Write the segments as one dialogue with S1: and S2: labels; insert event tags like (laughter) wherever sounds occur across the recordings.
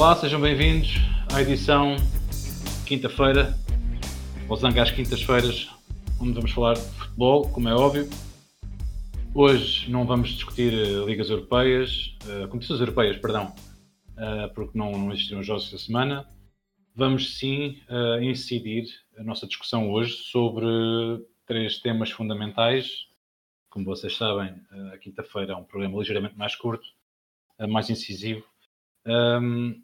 S1: Olá, sejam bem-vindos à edição quinta-feira, ao Zanga às quintas-feiras, onde vamos falar de futebol, como é óbvio. Hoje não vamos discutir uh, ligas europeias, uh, competições europeias, perdão, uh, porque não, não existiram jogos esta semana. Vamos sim incidir a nossa discussão hoje sobre três temas fundamentais. Como vocês sabem, a quinta-feira é um programa ligeiramente mais curto, mais incisivo. Um,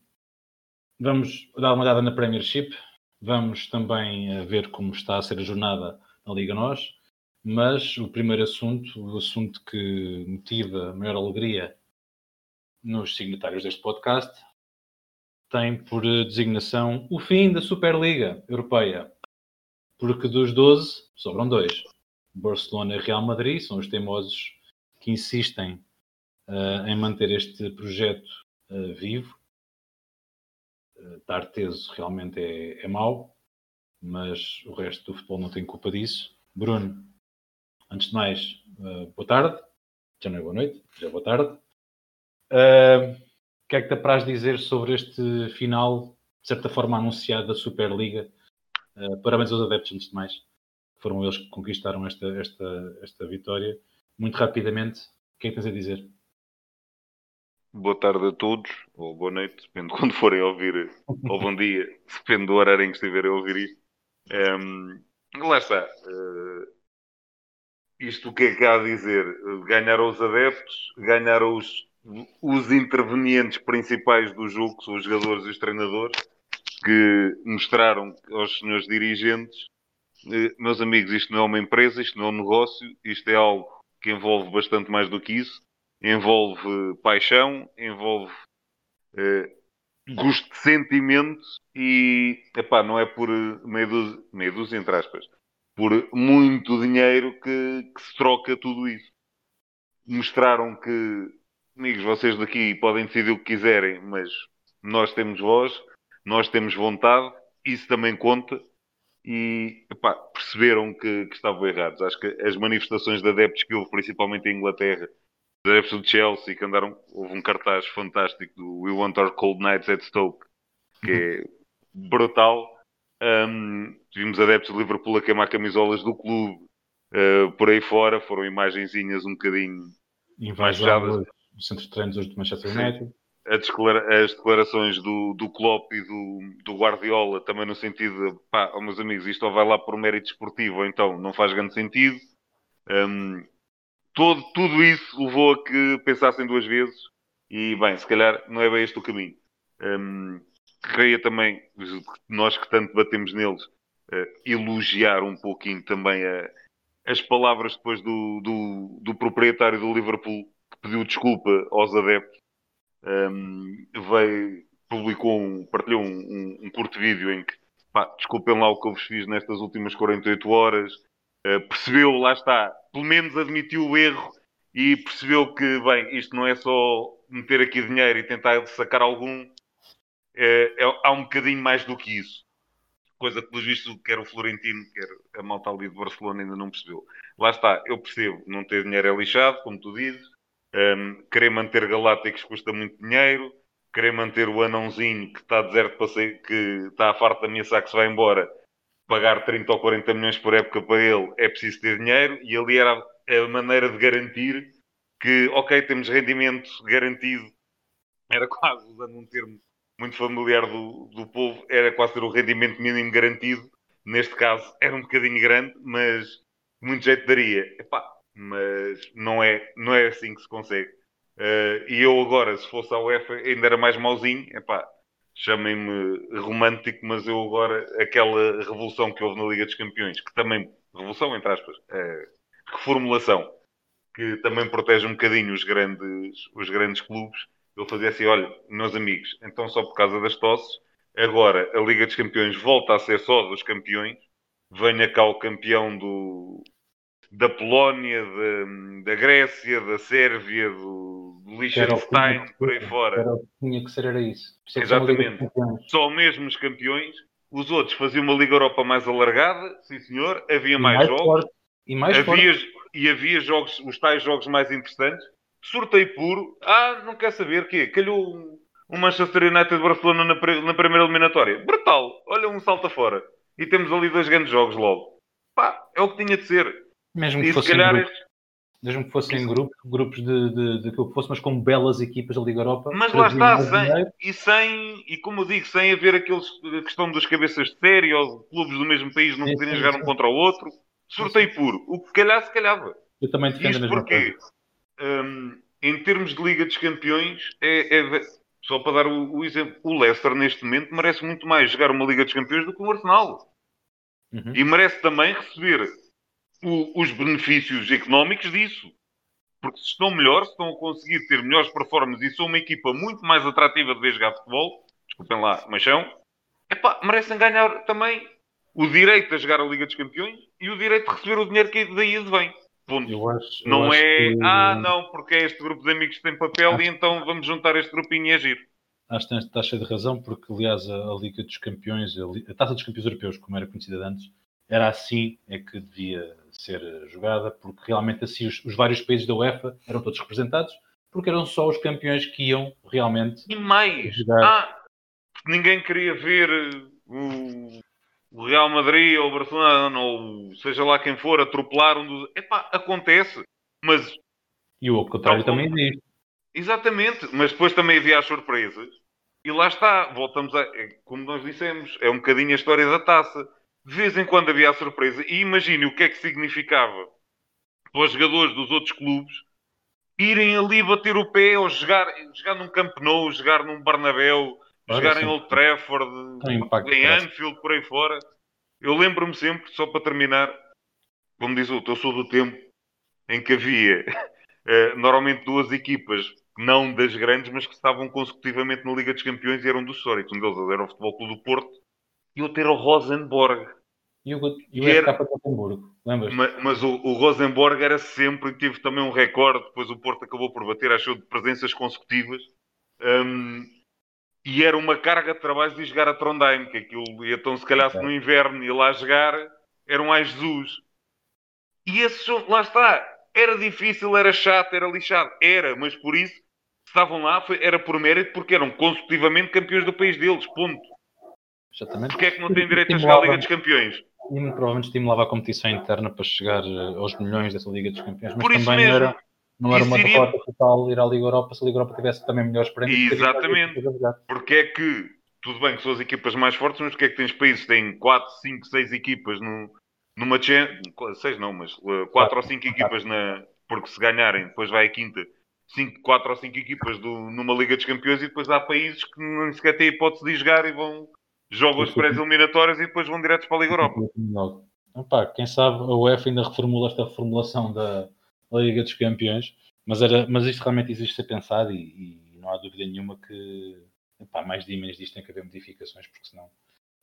S1: vamos dar uma olhada na Premiership, vamos também ver como está a ser a jornada na Liga Nós, mas o primeiro assunto, o assunto que motiva maior alegria nos signatários deste podcast, tem por designação o fim da Superliga Europeia, porque dos 12 sobram dois. Barcelona e Real Madrid são os teimosos que insistem uh, em manter este projeto uh, vivo. Uh, dar teso realmente é, é mau, mas o resto do futebol não tem culpa disso. Bruno, antes de mais, uh, boa tarde. Já não é boa noite, já é boa tarde. Uh, o que é que te apraz dizer sobre este final, de certa forma, anunciado da Superliga? Uh, parabéns aos adeptos, antes de mais. Foram eles que conquistaram esta, esta, esta vitória. Muito rapidamente, o que é que tens a dizer?
S2: Boa tarde a todos, ou boa noite, depende de quando forem ouvir, ou bom dia, (laughs) depende do horário em que estiverem a ouvir isto. Um, lá está. Uh, isto o que é que há a dizer? Ganharam os adeptos, ganharam os, os intervenientes principais do jogo, que são os jogadores e os treinadores, que mostraram aos senhores dirigentes, eh, meus amigos, isto não é uma empresa, isto não é um negócio, isto é algo que envolve bastante mais do que isso, envolve paixão, envolve eh, gosto de sentimento e, epá, não é por dúzia, meio dúzia entre aspas, por muito dinheiro que, que se troca tudo isso. Mostraram que amigos, vocês daqui podem decidir o que quiserem, mas nós temos voz, nós temos vontade, isso também conta. E epá, perceberam que, que, estavam errados. Acho que as manifestações de adeptos que houve, principalmente em Inglaterra, adeptos do Chelsea, que andaram, houve um cartaz fantástico do We Want Our Cold Nights at Stoke, que é brutal. Um, vimos adeptos de Liverpool a queimar camisolas do clube, uh, por aí fora, foram imagenzinhas um bocadinho
S1: invajadas do centro de treinos hoje do Manchester United.
S2: Declara as declarações do, do Klopp e do, do Guardiola também no sentido de, pá, oh, meus amigos, isto ou vai lá por mérito esportivo ou então não faz grande sentido. Um, todo, tudo isso levou a que pensassem duas vezes e, bem, se calhar não é bem este o caminho. Um, queria também, nós que tanto batemos neles, uh, elogiar um pouquinho também a, as palavras depois do, do, do proprietário do Liverpool pediu desculpa aos adeptos, um, veio, publicou um, partilhou um, um, um, curto vídeo em que pá, desculpem lá o que eu vos fiz nestas últimas 48 horas, uh, percebeu, lá está, pelo menos admitiu o erro e percebeu que, bem, isto não é só meter aqui dinheiro e tentar sacar algum, é, é, há um bocadinho mais do que isso. Coisa que, pelos vistos, quer o Florentino, quer a malta ali de Barcelona ainda não percebeu. Lá está, eu percebo, não ter dinheiro é lixado, como tu dizes, um, querer manter Galácticos custa muito dinheiro. Querer manter o anãozinho que está deserto que está a farto de ameaçar que se vai embora, pagar 30 ou 40 milhões por época para ele, é preciso ter dinheiro. E ali era a maneira de garantir que, ok, temos rendimento garantido. Era quase, usando um termo muito familiar do, do povo, era quase ter o rendimento mínimo garantido. Neste caso, era um bocadinho grande, mas muito jeito daria. Epá, mas não é, não é assim que se consegue. Uh, e eu agora, se fosse a UEFA, ainda era mais mauzinho. Epá, chamem-me romântico, mas eu agora, aquela revolução que houve na Liga dos Campeões, que também, revolução entre aspas, é, reformulação, que também protege um bocadinho os grandes, os grandes clubes, eu fazia assim, olha, meus amigos, então só por causa das tosses, agora a Liga dos Campeões volta a ser só dos campeões, venha cá o campeão do, da Polónia, da Grécia, da Sérvia, do Liechtenstein, por aí fora.
S1: Era o que tinha que ser, era isso.
S2: É Exatamente. Só mesmo os campeões. Os outros faziam uma Liga Europa mais alargada, sim senhor. Havia mais, mais, jogos. Forte.
S1: E mais
S2: havia, forte. E havia jogos, os tais jogos mais interessantes. Sorteio puro. Ah, não quer saber quê? Calhou um, o Manchester United de Barcelona na, na, primeira eliminatória. Brutal! Olha um salto fora. E temos ali dois grandes jogos logo. Pá, é o que tinha de ser.
S1: Mesmo que e fosse calhar grupo, este... mesmo que fossem grupos, grupos de, de, de que fosse, mas com belas equipas da Liga Europa.
S2: Mas lá está, sem, e sem, e como eu digo, sem haver aqueles a questão das cabeças de série ou clubes do mesmo país não poderem jogar um contra o outro. Sorteio puro. O que calhar se calhava.
S1: Eu também defendo a mesma
S2: porque, coisa. Um, em termos de Liga dos Campeões, é, é, só para dar o, o, exemplo, o Leicester neste momento merece muito mais jogar uma Liga dos Campeões do que o Arsenal. Uhum. E merece também receber o, os benefícios económicos disso. Porque se estão melhores, se estão a conseguir ter melhores performances e são uma equipa muito mais atrativa de ver jogar futebol, desculpem lá, machão, epá, merecem ganhar também o direito a jogar a Liga dos Campeões e o direito de receber o dinheiro que daí advém. Ponto. Eu acho, eu não é, que... ah, não, porque é este grupo de amigos que tem papel acho... e então vamos juntar este grupinho e agir.
S1: Acho que estás cheio de razão, porque aliás a, Liga dos Campeões, a, a Taça dos Campeões Europeus, como era conhecida antes, era assim é que devia ser jogada, porque realmente assim os, os, vários países da UEFA eram todos representados, porque eram só os campeões que iam realmente.
S2: E mais, jogar. Ah, ninguém queria ver o o Real Madrid ou o Barcelona ou seja lá quem for atropelar um dos. Epá, acontece. Mas.
S1: E o contrário também existe.
S2: Exatamente, mas depois também havia as surpresas. E lá está, voltamos a. É, como nós dissemos, é um bocadinho a história da taça. De vez em quando havia a surpresa. E imagine o que é que significava para os jogadores dos outros clubes irem ali bater o pé ou jogar, jogar num Camp Nou, jogar num Bernabéu jogar em Old Trafford, em Anfield, por aí fora. Eu lembro-me sempre, só para terminar, como diz o eu sou do tempo em que havia uh, (laughs) normalmente duas equipas, não das grandes, mas que estavam consecutivamente na Liga dos Campeões e eram dos históricos. Um deles era o Futebol Clube do Porto e outro era o Rosenborg.
S1: E o, e o era, Rosenborg, lembras?
S2: Mas, mas o, o, Rosenborg era sempre, teve também um recorde, depois o Porto acabou por bater, achou de presenças consecutivas. Um, e era uma carga de trabalho de jogar a Trondheim, que aquilo, e então se calhar se no inverno ia lá jogar, era um ai Jesus. E esse lá está, era difícil, era chato, era lixado, era, mas por isso estavam lá, foi, era por mérito, porque eram consecutivamente campeões do país deles, ponto. Exatamente. Porque é que não têm direito a jogar a Liga dos Campeões?
S1: E provavelmente estimulava a competição interna para chegar eh, aos milhões dessa Liga dos Campeões, mas por também mesmo. era não era uma iria... derrota total ir à Liga Europa se a Liga Europa tivesse também melhores prémios.
S2: Exatamente. Porque é que, tudo bem que são as equipas mais fortes, mas porque é que tens países que têm 4, 5, 6 equipas no, numa Champions, 6 não, mas 4 uh, ou 5 equipas na. Porque se ganharem, depois vai a quinta. 5, 4 ou 5 equipas do, numa Liga dos Campeões e depois há países que nem sequer têm hipótese de jogar e vão jogam as pré-eliminatórias e depois vão diretos para a Liga Europa.
S1: Opa, quem sabe a UEFA ainda reformula esta reformulação da, Liga dos Campeões, mas, era, mas isto realmente existe a ser pensado e, e não há dúvida nenhuma que epá, mais de menos disto tem que haver modificações, porque senão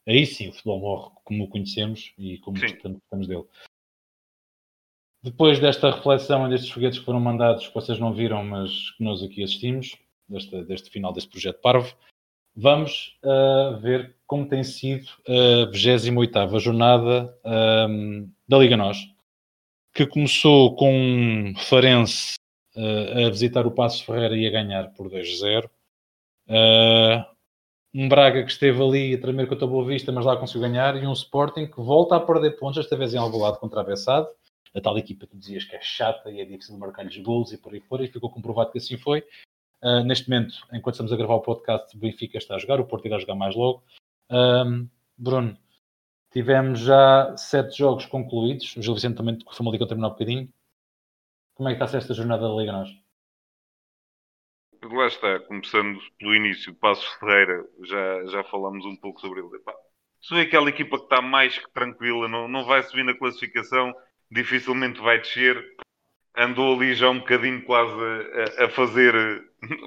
S1: aí sim o futebol morre como o conhecemos e como gostamos dele. Depois desta reflexão destes foguetes que foram mandados, que vocês não viram, mas que nós aqui assistimos, deste, deste final deste projeto Parvo, vamos uh, ver como tem sido a 28 jornada um, da Liga Nós que começou com um Farense uh, a visitar o Passo Ferreira e a ganhar por 2-0. Uh, eh, um Braga que esteve ali a tremer com a Boa Vista, mas lá conseguiu ganhar. E um Sporting que volta a perder pontos, esta vez em Alvalade contra a Bessade. A tal equipa que dizias que é chata e é difícil marcar-lhes gols e por aí fora. E ficou comprovado que assim foi. Uh, neste momento, enquanto estamos a gravar o podcast, o Benfica está a jogar, o Porto irá jogar mais logo. Bruno, Tivemos já sete jogos concluídos. O Gil Vicente também, foi uma liga terminar um bocadinho. Como é que está a esta jornada da Liga Nós?
S2: Lá está, começando pelo início, Passos Ferreira, já, já falamos um pouco sobre ele. Se é aquela equipa que está mais que tranquila, não, não vai subir na classificação, dificilmente vai descer. Andou ali já um bocadinho quase a, a fazer,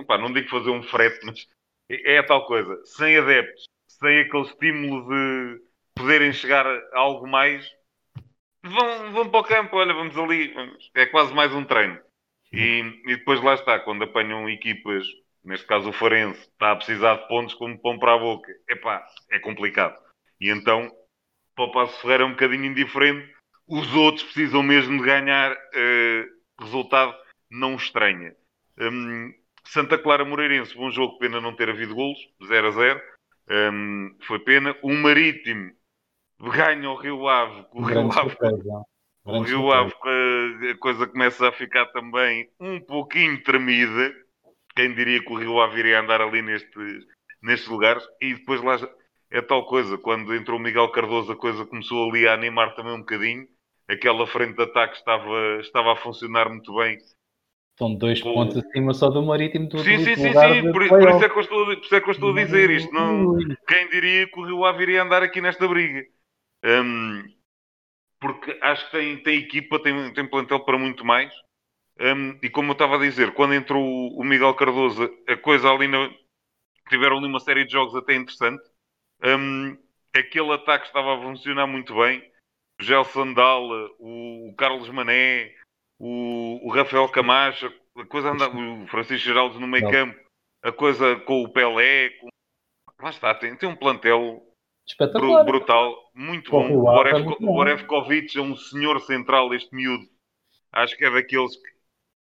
S2: epá, não digo fazer um frete, mas é, é a tal coisa. Sem adeptos, sem aquele estímulo de poderem chegar a algo mais, vão, vão para o campo, olha, vamos ali, é quase mais um treino. E, e depois lá está, quando apanham equipas, neste caso o Farense, está a precisar de pontos como pão para a boca, epá, é complicado. E então, para o Passo Ferreira é um bocadinho indiferente, os outros precisam mesmo de ganhar uh, resultado não estranha. Um, Santa Clara Moreirense, bom jogo, pena não ter havido golos, 0 a 0. Um, foi pena. O Marítimo ganha o Rio Ave. O Rio Ave, o Rio Ave a coisa começa a ficar também um pouquinho tremida. Quem diria que o Rio Ave iria andar ali neste, nestes lugares? E depois lá é tal coisa, quando entrou o Miguel Cardoso, a coisa começou ali a animar também um bocadinho. Aquela frente de ataque estava, estava a funcionar muito bem
S1: Estão dois com... pontos acima só do Marítimo do
S2: Sim, sim, sim, sim. Por, por, isso é que eu estou, por isso é que eu estou a dizer isto. Não, quem diria que o Rio Ave iria andar aqui nesta briga? Um, porque acho que tem, tem equipa, tem, tem plantel para muito mais. Um, e como eu estava a dizer, quando entrou o Miguel Cardoso, a coisa ali na... tiveram ali uma série de jogos até interessante. Um, aquele ataque estava a funcionar muito bem. O Gelson Dalla, o Carlos Mané, o, o Rafael Camacho, a coisa anda, o Francisco Geraldo no meio campo, a coisa com o Pelé, com... lá está, tem, tem um plantel Espetacular. brutal, muito bom. O Borevkovic é um senhor central, este miúdo. Acho que é daqueles que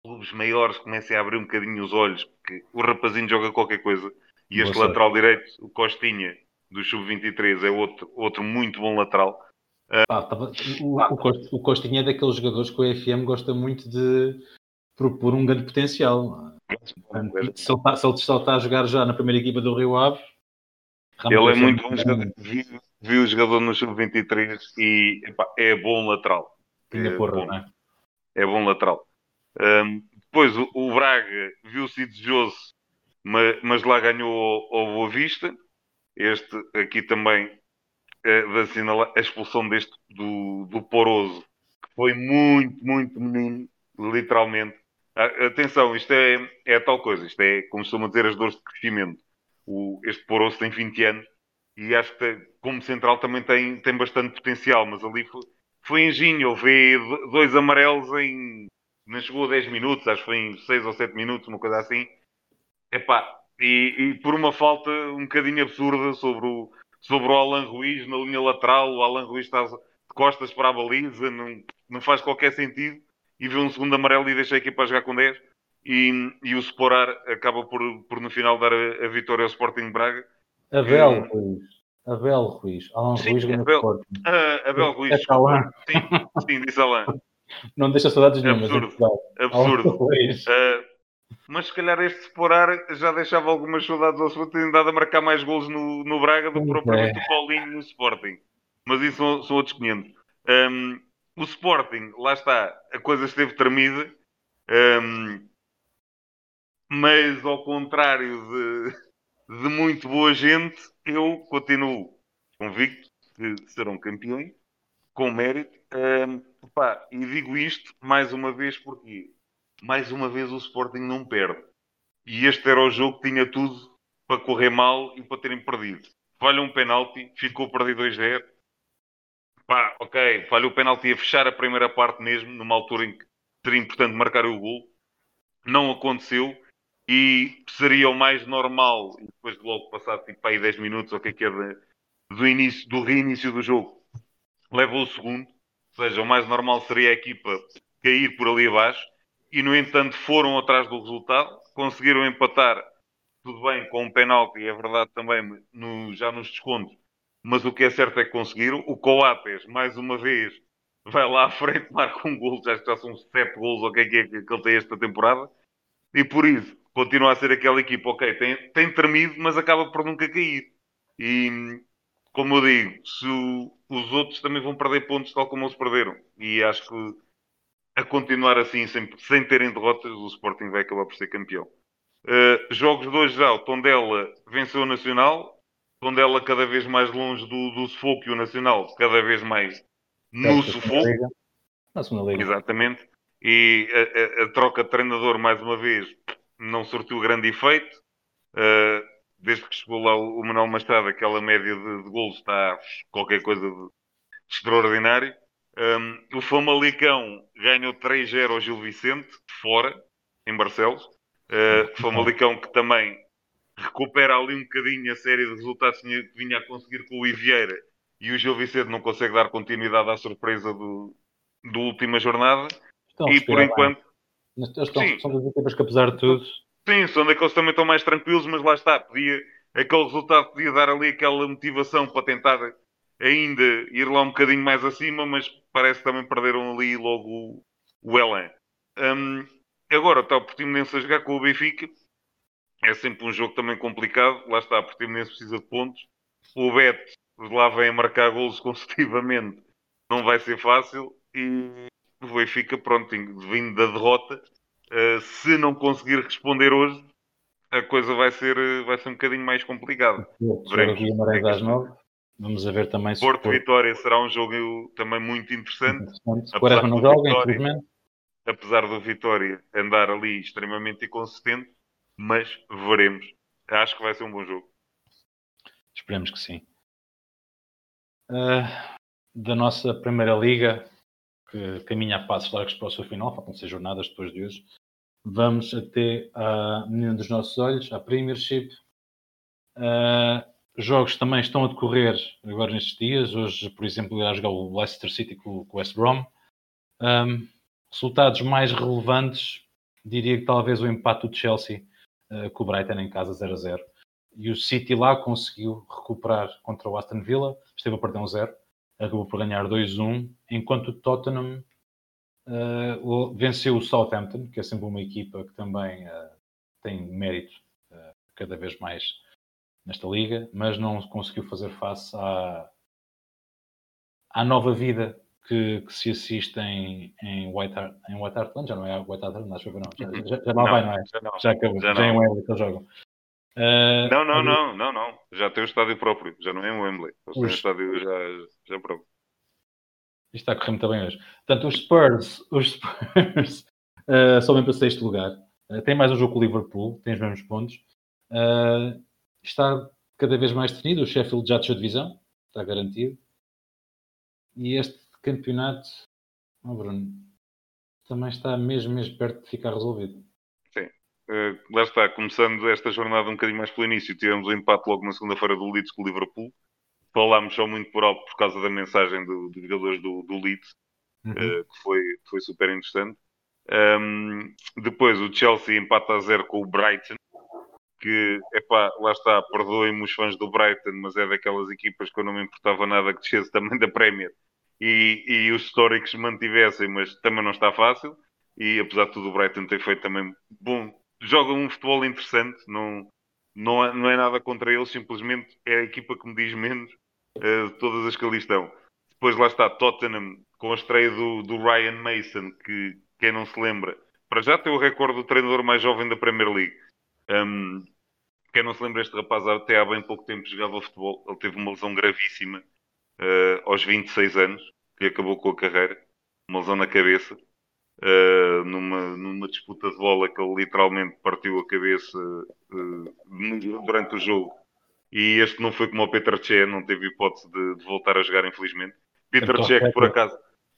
S2: clubes maiores comecem a abrir um bocadinho os olhos, porque o rapazinho joga qualquer coisa. E este lateral direito, o Costinha, do Sub-23, é outro, outro muito bom lateral.
S1: Ah, tava, o, o, Costinha é daqueles jogadores que o FM gosta muito de propor um grande potencial. Se ele, está, se ele está a jogar já na primeira equipa do Rio Ave,
S2: ele é muito bom jogador. Vi, vi o jogador no Sub-23 e epá, é bom lateral.
S1: É, porra, bom. É?
S2: é bom lateral. Um, depois o, o Braga viu-se desejoso, mas, mas, lá ganhou ao Boa Vista. Este aqui também de assinalar a expulsão deste do, do Poroso, que foi muito, muito menino, literalmente. Atenção, isto é, é tal coisa, isto é, como costuma dizer, as dores de crescimento. O, este Poroso tem 20 anos e acho que, como central, também tem, tem bastante potencial, mas ali foi, foi engenho. Houve dois amarelos em. Não chegou a 10 minutos, acho que foi em 6 ou 7 minutos, uma coisa assim. Epá, e, e por uma falta um bocadinho absurda sobre o, sobre o Alan Ruiz na linha lateral. O Alan Ruiz está de costas para a baliza, não, não faz qualquer sentido. E vê um segundo amarelo e deixa a equipa a jogar com 10. E, e o Sporar acaba por, por no final dar a, a vitória ao Sporting Braga.
S1: Abel um, Ruiz. Abel Ruiz. Alan sim, Ruiz
S2: Abel, Sporting. Uh, Abel Ruiz. É sim, sim, disse Alan. (laughs)
S1: Não deixa saudades nenhuma.
S2: Absurdo. É absurdo. Uh, mas se calhar este separar já deixava algumas saudades ao Sporting, dado a marcar mais gols no, no Braga do que propriamente é. o Paulinho no Sporting. Mas isso são, são outros 500. Um, o Sporting, lá está, a coisa esteve tremida, um, mas ao contrário de, de muito boa gente, eu continuo convicto que serão campeões, com mérito. Um, pá, e digo isto mais uma vez porque mais uma vez o Sporting não perde. E este era o jogo que tinha tudo para correr mal e para terem perdido. Falha um penalti, ficou perdido 2-0. Pá, ok, falha o penalti a fechar a primeira parte mesmo, numa altura em que seria importante marcar o gol. Não aconteceu e seria o mais normal, depois de logo passar tipo aí 10 minutos, ou o que é que é do, início, do reinício do jogo, leva o segundo. Ou seja, o mais normal seria a equipa cair por ali abaixo e, no entanto, foram atrás do resultado, conseguiram empatar, tudo bem, com um penalti, é verdade também, no, já nos descontos, mas o que é certo é que conseguiram. O Coates, mais uma vez, vai lá à frente, (laughs) marca um gol, já, já são sete gols, o que é que, é que ele tem esta temporada, e por isso, continua a ser aquela equipa, ok, tem, tem tremido, mas acaba por nunca cair. E, como eu digo, se o, os outros também vão perder pontos tal como eles perderam. E acho que a continuar assim, sem, sem terem derrotas, o Sporting vai acabar por ser campeão. Uh, jogos de hoje já, o Tondela venceu o Nacional, Tondela cada vez mais longe do, do sufoco e o Nacional cada vez mais no é, sufoco.
S1: Na segunda liga.
S2: Exatamente. E a, a, a, troca de treinador, mais uma vez, não surtiu grande efeito. Uh, desde que chegou lá o, Manuel Machado, aquela média de, de golos está qualquer coisa de extraordinário. Um, o Famalicão ganhou 3-0 ao Gil Vicente, fora, em Barcelos. Uh, Famalicão que também recupera ali um bocadinho a série de resultados que vinha a conseguir com o Ivieira e o Gil Vicente não consegue dar continuidade à surpresa do, do última jornada. Estão e por enquanto.
S1: Estão, são duas equipas que, apesar de tudo,
S2: Sim, são daqueles também estão mais tranquilos, mas lá está, podia, aquele resultado podia dar ali aquela motivação para tentar ainda ir lá um bocadinho mais acima, mas parece que também perderam ali logo o, Elan. Um, agora está o Portimonense a jogar com o Benfica. É sempre um jogo também complicado. Lá está, o Portimonense precisa de pontos. O Beto lá vem a marcar golos (laughs) consecutivamente. Não vai ser fácil. E o Benfica, pronto, vindo da derrota, uh, se não conseguir responder hoje, a coisa vai ser, vai ser um bocadinho mais complicada.
S1: Veremos. às nove. Vamos a ver também
S2: se Porto Vitória será um jogo também muito interessante. interessante.
S1: Apesar, do joga, Vitória,
S2: apesar do Vitória andar ali extremamente inconsistente, mas veremos. Acho que vai ser um bom jogo.
S1: Esperemos que sim. Uh, da nossa primeira liga, que caminha a passos largos para o seu final, faltam seis jornadas depois de hoje. Vamos até a menina dos nossos olhos, a Premiership. Uh, jogos também estão a decorrer agora nestes dias. Hoje, por exemplo, irá jogar o Leicester City com, o West Brom. Um, resultados mais relevantes, diria que talvez o empate do Chelsea uh, com o Brighton em casa 0 a 0. E o City lá conseguiu recuperar contra o Aston Villa, esteve a perder um 0, acabou por ganhar 2-1, enquanto o Tottenham uh, venceu o Southampton, que é sempre uma equipa que também uh, tem mérito cada vez mais nesta liga, mas não conseguiu fazer face à, à nova vida que, que se assiste em, em White Hart, em White já não é White Hart Land, acho que não, já, uhum. já, já não, não, vai, não é? Já, não. já acabou, já, já é em Wembley que eles jogam.
S2: Uh, não, não, não, não, não, já tem o estádio próprio, já não é em Wembley, o estádio já, já próprio.
S1: Isto está a correr muito bem hoje. Portanto, os Spurs, os Spurs uh, (laughs) sobem para sexto lugar. Uh, tem mais um jogo com o Liverpool, tem os mesmos pontos. Uh, está cada vez mais definido. O Sheffield já deixou divisão, está garantido. E este campeonato, oh Bruno, também está mesmo, mesmo perto de ficar resolvido.
S2: Sim, uh, lá está, começando esta jornada um bocadinho mais pelo início, tivemos o um empate logo na segunda-feira do Leeds com o Liverpool. Falámos só muito por alto por causa da mensagem do, dos jogadores do, do Leeds, uhum. uh, que foi, foi super interessante. Um, depois o Chelsea empata a zero com o Brighton que, epá, lá está, perdoem-me os fãs do Brighton, mas é daquelas equipas que eu não me importava nada que descesse também da Premier e, e os históricos mantivessem, mas também não está fácil. E apesar de tudo, o Brighton tem feito também bom, joga um futebol interessante, não, não, é, não é nada contra eles, simplesmente é a equipa que me diz menos uh, de todas as que ali estão. Depois lá está Tottenham com a estreia do, do Ryan Mason, que quem não se lembra, para já tem o recorde do treinador mais jovem da Premier League. Um, quem não se lembra, este rapaz até há bem pouco tempo jogava futebol. Ele teve uma lesão gravíssima uh, aos 26 anos, que acabou com a carreira. Uma lesão na cabeça. Uh, numa, numa disputa de bola que ele literalmente partiu a cabeça uh, durante o jogo. E este não foi como o Peter Che, não teve hipótese de, de voltar a jogar, infelizmente. Peter Che, que por acaso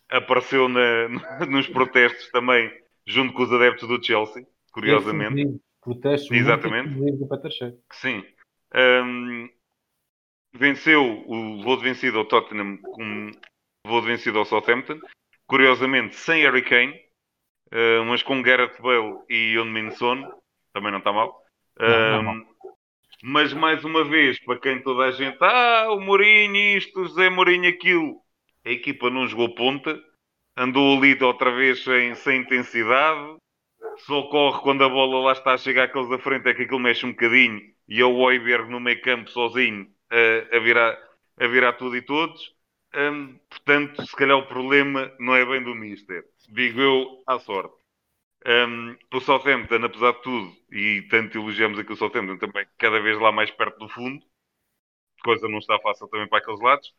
S2: apareceu na, (laughs) nos protestos também, junto com os adeptos do Chelsea, curiosamente
S1: protestos
S2: Exatamente.
S1: do Peter Shea.
S2: Sim. Um, venceu o voo de vencido ao Tottenham com voo de vencido ao Southampton. Curiosamente, sem Harry Kane, uh, mas com Gareth Bale e Young Son. Também não está mal. Não, não, não. Mas mais uma vez, para quem toda a gente, ah, o Mourinho isto, o José Mourinho aquilo, a equipa não jogou ponta, andou ali outra vez sem, sem intensidade, só corre quando a bola lá está a chegar aqueles da frente, é que aquilo mexe um bocadinho e é o Oiberg no meio campo sozinho a, a, virar, a virar tudo e todos. Um, portanto, se calhar o problema não é bem do Mister. Digo eu, à sorte. Um, o Southampton, apesar de tudo, e tanto elogiamos aqui o Southampton também, cada vez lá mais perto do fundo, coisa não está fácil também para aqueles lados.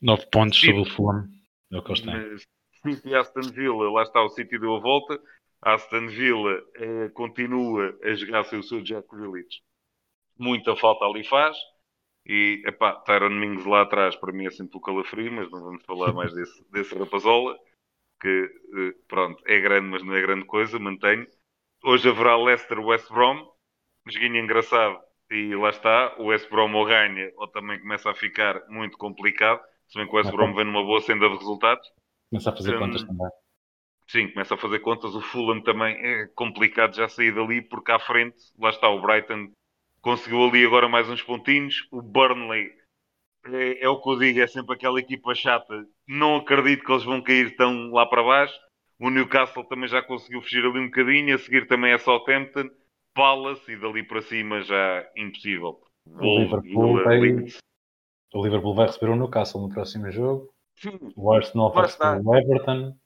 S1: 9 pontos City, sobre o Fulham, é o que eles têm.
S2: City Aston Villa, lá está, o City deu a volta. Aston Villa eh, continua a jogar sem o seu Jack Grealish. Muita falta ali faz. E, epá, Tyron Mings lá atrás, para mim é sempre o calafrio, mas não vamos falar (laughs) mais desse, desse rapazola, que, eh, pronto, é grande, mas não é grande coisa, mantenho. Hoje haverá Leicester-West Brom, joguinho engraçado, e lá está, o West Brom ou ganha, ou também começa a ficar muito complicado, se bem que o West Brom vem numa boa senda de resultados.
S1: Começa a fazer um, contas também.
S2: Sim, começa a fazer contas. O Fulham também é complicado já sair dali, porque à frente, lá está o Brighton, conseguiu ali agora mais uns pontinhos. O Burnley é, é, o que eu digo, é sempre aquela equipa chata. Não acredito que eles vão cair tão lá para baixo. O Newcastle também já conseguiu fugir ali um bocadinho. A seguir também é Southampton, Palace e dali para cima já impossível.
S1: O Liverpool, vai... o Liverpool vai receber o Newcastle no próximo jogo. Sim. O Arsenal vai receber o Everton.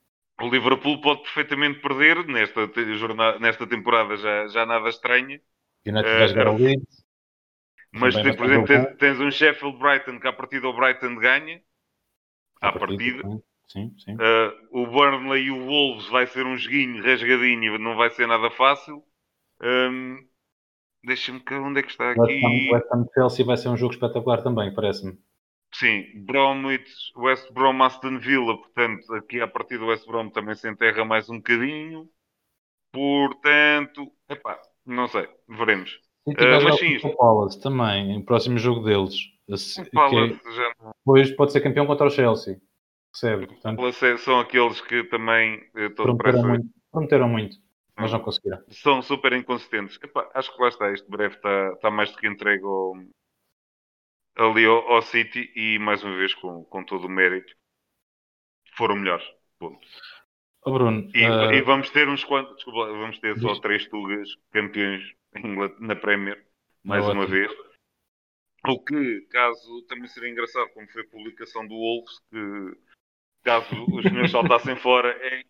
S2: O Liverpool pode perfeitamente perder nesta, jornada, nesta temporada, já, já nada estranha.
S1: Uh, o.
S2: Mas, por exemplo, tens, tens, um Sheffield Brighton que à partida o Brighton ganha. À, partida. partida.
S1: Sim, sim.
S2: Uh, o Burnley e o Wolves vai ser um joguinho rasgadinho, não vai ser nada fácil. Um, Deixa-me ver onde é que está aqui.
S1: West Ham Chelsea vai ser um jogo espetacular também, parece-me.
S2: Sim, Bromwich, West Brom, Aston Villa, portanto, aqui a partir do West Brom também se enterra mais um bocadinho. Portanto, epá, não sei, veremos.
S1: E uh, mas sim, o Palace também, o próximo jogo deles. O Palace é, já. Depois pode ser campeão contra o Chelsea. Percebe?
S2: Portanto, Palace é, são aqueles que também
S1: prometeram muito, prometeram muito, mas não conseguiram.
S2: São super inconsistentes. Epá, acho que lá está, este breve está, está mais do que entregue ao, ali ao, ao, City e mais uma vez com, com todo o mérito foram melhores. Ponto.
S1: Oh, Bruno,
S2: e, uh... e, vamos ter uns quantos, desculpa, vamos ter só três Tugas campeões na Premier, mais uma vez. O que, caso também seria engraçado, como foi a publicação do Wolves, que caso os senhores saltassem (laughs) fora em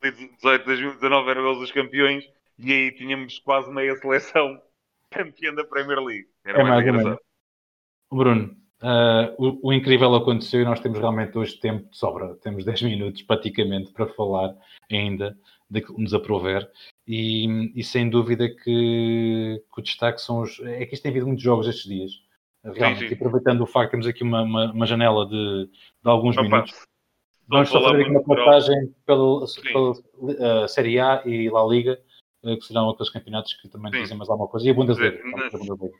S2: 2018, 2019 eram eles os campeões e aí tínhamos quase meia seleção (laughs) campeã da Premier League. Era
S1: é mais, mais engraçado. Bruno, uh, o, o, incrível aconteceu e nós temos realmente hoje tempo de sobra. Temos (laughs) 10 minutos praticamente para falar ainda daquilo que nos aprover. E, e sem dúvida que, que, o destaque são os. É que isto tem havido muitos jogos estes dias. Realmente, sim, sim. aproveitando o facto que temos aqui uma, uma, uma janela de, de alguns Opa, minutos, vamos só fazer aqui uma passagem pela, pela uh, Série A e La Liga, que serão aqueles campeonatos que também sim. dizem mais alguma coisa. E a Bundesliga.
S2: Na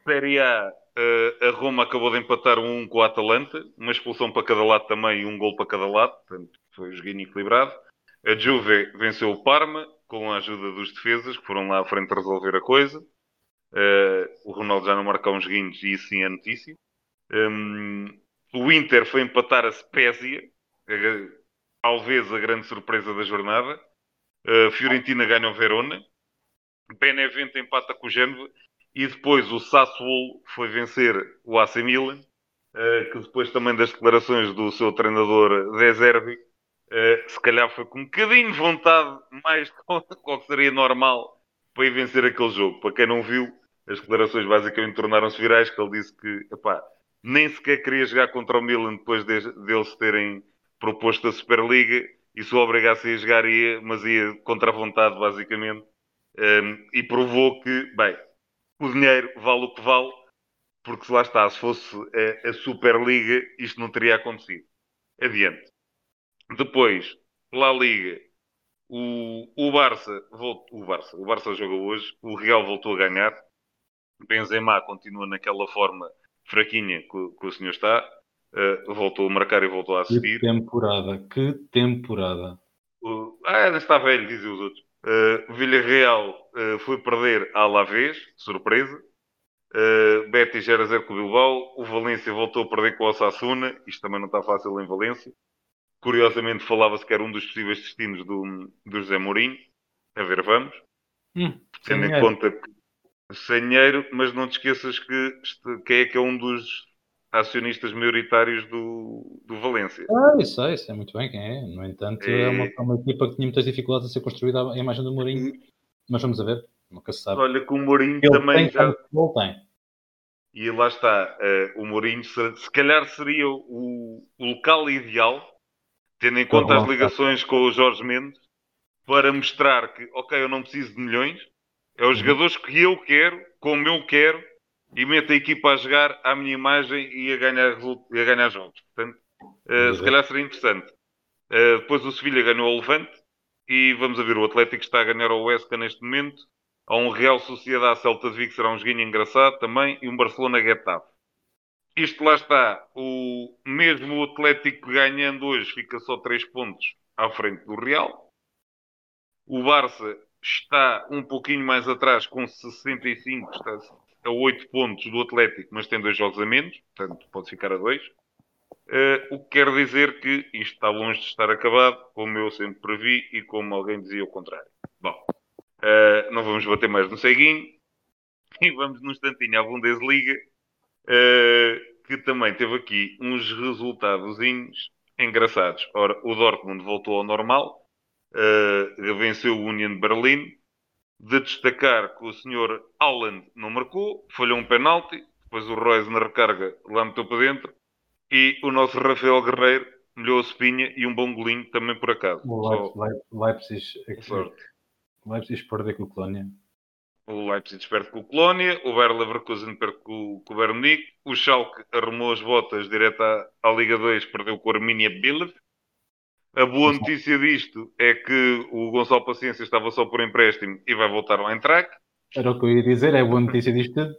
S2: Série A, uh, a Roma acabou de empatar um com o Atalanta, uma expulsão para cada lado também e um gol para cada lado, portanto foi um joguinho equilibrado. A Juve venceu o Parma, com a ajuda dos defesas, que foram lá à frente resolver a coisa. Uh, o Ronaldo já não marcou uns guinhos e isso sim é notícia. Um, o Inter foi empatar a Spezia, talvez a grande surpresa da jornada. Uh, Fiorentina ganha o Verona. Benevento empata com o Génova. E depois o Sassuolo foi vencer o AC Milan, uh, que depois também das declarações do seu treinador De Zerbi, Uh, se calhar foi com um bocadinho de vontade, mais (laughs) do que seria normal, para ir vencer aquele jogo. Para quem não viu, as declarações basicamente tornaram-se virais, que ele disse que epá, nem sequer queria jogar contra o Milan depois de, deles terem proposto a Superliga e se o obrigasse a jogar ia, mas ia contra a vontade, basicamente. Um, e provou que, bem, o dinheiro vale o que vale, porque se lá está, se fosse a, a Superliga, isto não teria acontecido. Adiante. Depois, La Liga, o, o Barça, voltou, o Barça, o Barça jogou hoje, o Real voltou a ganhar, Benzema continua naquela forma fraquinha que, que o senhor está, uh, voltou a marcar e voltou a assistir.
S1: Que temporada, que temporada.
S2: O, ah, está velho, dizem os outros. Uh, Villarreal uh, foi perder a Alavés, surpresa. Uh, Betis 0 a 0 com o Bilbao. O Valência voltou a perder com o Osasuna. Isto também não está fácil em Valência. Curiosamente falava-se que era um dos possíveis destinos do, do José Mourinho. A ver, vamos.
S1: Hum,
S2: Tendo em conta que sem dinheiro, mas não te esqueças que, que é que é um dos acionistas maioritários do, do Valência.
S1: Ah, isso sei, isso é muito bem quem é. No entanto, é, é uma, é uma, equipa que tinha muitas dificuldades a ser construída a imagem do Mourinho. Mas vamos a ver, nunca se sabe.
S2: Olha que o Mourinho Ele também
S1: tem, já... Ele tem.
S2: E lá está, uh, o Mourinho se, se calhar seria o, o local ideal tendo em conta as ligações com o Jorge Mendes, para mostrar que, ok, eu não preciso de milhões, é os uhum. jogadores que eu quero, como eu quero, e meto a equipa a jogar à minha imagem e a ganhar, e a ganhar jogos. Portanto, uh, se calhar seria interessante. Uh, depois o Sevilha ganhou ao Levante e vamos a ver, o Atlético está a ganhar ao Huesca neste momento. Há um Real Sociedade Celta de Vigo será um joguinho engraçado também e um Barcelona Getafe. Isto lá está. O mesmo o Atlético ganhando hoje fica só 3 pontos à frente do Real. O Barça está um pouquinho mais atrás, com 65, está a 8 pontos do Atlético, mas tem dois jogos a menos, portanto pode ficar a 2. Uh, o que quer dizer que isto está longe de estar acabado, como eu sempre previ e como alguém dizia o contrário. Bom, uh, não vamos bater mais no ceguinho (laughs) e vamos num instantinho à Bundesliga, uh, que também teve aqui uns resultados engraçados. Ora, o Dortmund voltou ao normal, venceu o Union de Berlim. De destacar que o senhor Haaland não marcou, falhou um penalti, depois o Royce na recarga lá meteu para dentro e o nosso Rafael Guerreiro melhou a espinha e um bom golinho também por acaso.
S1: O Leipzig, Leipzig, Leipzig perde com o Colónia.
S2: O Leipzig perde com o Colónia, o Bayer Leverkusen perde com, com o Bayern Munique, o Schalke arrumou as botas direto à, à Liga 2, perdeu com o Arminia Bielefeld. A boa notícia disto é que o Gonçalo Paciência estava só por empréstimo e vai voltar ao Eintracht.
S1: Era o que eu ia dizer, é a boa notícia disto tudo.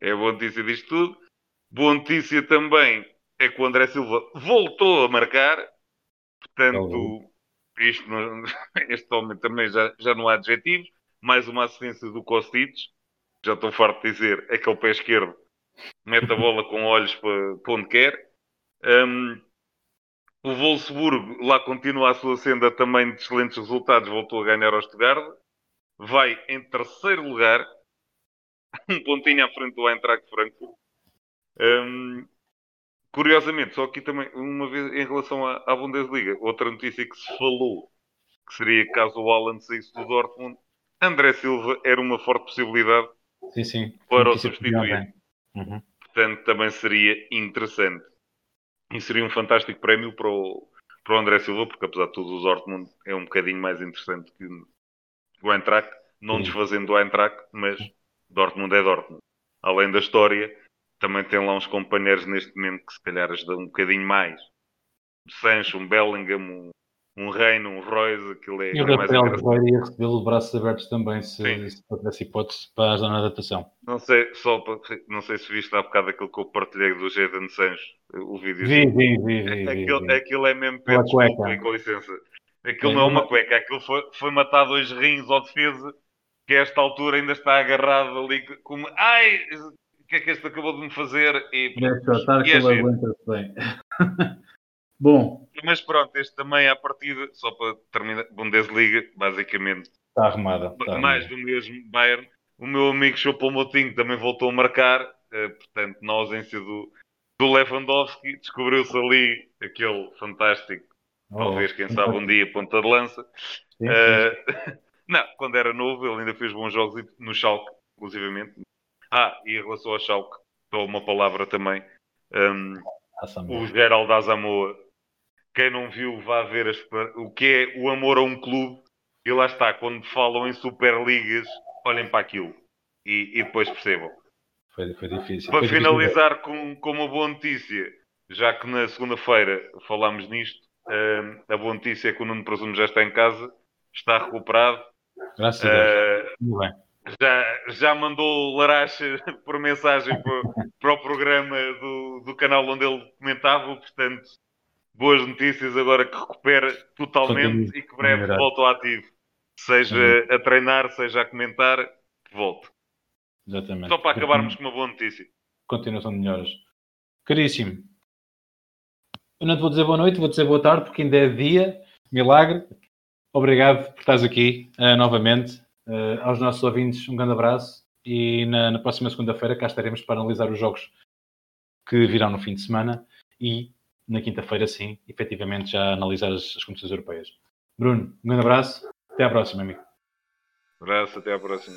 S2: É a boa notícia disto tudo. Boa notícia também é que o André Silva voltou a marcar. Portanto, isto não, (laughs) este homem também já, já não há adjetivos. Mais uma assistência do Kostic. Já estou farto de dizer, é que é o pé esquerdo. Mete a bola com olhos para, para onde quer. Um, o Wolfsburgo lá continua a sua senda também de excelentes resultados. Voltou a ganhar ao Stuttgart. Vai em terceiro lugar. (laughs) Um pontinho à frente do Eintracht Frankfurt. Um, Curiosamente, só aqui também, uma vez em relação à, à Bundesliga, outra notícia que se falou, que seria caso o Alan saísse do Dortmund, André Silva era uma forte possibilidade
S1: sim, sim.
S2: para o substituir. Uhum. Portanto, também seria interessante. E seria um fantástico prémio para o, para o André Silva, porque apesar de tudo o Dortmund é um bocadinho mais interessante que o Eintracht, não desfazendo o Eintracht, mas Dortmund é Dortmund. Além da história, também tem lá uns companheiros neste momento que se calhar ajudam um bocadinho mais. Um Sancho, um Bellingham, um, Reino, um Royce, aquilo é,
S1: e o é mais ia recebê-lo de braços abertos também, se, se tivesse hipótese para a zona de adaptação.
S2: Não sei, só para, não sei se viste há bocado aquilo que eu partilhei do Jadon Sancho, o vídeo.
S1: Vi, vi, vi, vi,
S2: aquilo,
S1: vi,
S2: aquilo é mesmo pé desculpa, com licença. Aquilo é, não é uma cueca, aquilo foi, foi matar dois rins ao defesa que a esta altura ainda está agarrado ali como ai, o que é que este acabou de me fazer? E,
S1: Deve tratar que ele aguenta-se bem. (laughs) Bom.
S2: Mas pronto, este também à partida, só para terminar, Bundesliga, basicamente.
S1: Está arrumada. Está
S2: mais do mesmo Bayern. O meu amigo Chopin Motinho também voltou a marcar, eh, portanto, na ausência do, do Lewandowski, descobriu-se ali aquele fantástico, oh, talvez, quem sabe, um dia ponta de lança. Sim, sim. Uh, (laughs) não, quando era novo, ele ainda fez bons jogos no Schalke, inclusivamente, ah, e em relação ao Schalke, dou uma palavra também. Um, o Geraldo Azamoa. Quem não viu, vá ver as, o que é o amor a um clube. E lá está, quando falam em Superligas, olhem para aquilo. E, e depois percebam.
S1: Foi, foi difícil.
S2: Para
S1: foi
S2: finalizar difícil. Com, com uma boa notícia, já que na segunda-feira falámos nisto, um, a boa notícia é que o Nuno Presumo já está em casa, está recuperado.
S1: Graças a Deus. Uh, Muito bem
S2: já, já mandou Laracha (laughs) por mensagem para, para, o programa do, do canal onde ele comentava, portanto, boas notícias agora que recupera totalmente e que breve volta ao ativo. Seja a treinar, seja a comentar, que volte.
S1: Exatamente.
S2: Só para acabarmos com uma boa notícia.
S1: Continuação de melhoras. Caríssimo, eu não te vou dizer boa noite, vou dizer boa tarde, porque ainda é dia, milagre. Obrigado por estás aqui uh, novamente. Uh, aos nossos ouvintes, um grande abraço e na, na próxima segunda-feira cá estaremos para analisar os jogos que virão no fim de semana e na quinta-feira, sim, efetivamente já analisar as, as competições europeias. Bruno, um grande abraço, até à próxima, amigo.
S2: Um abraço, até à próxima.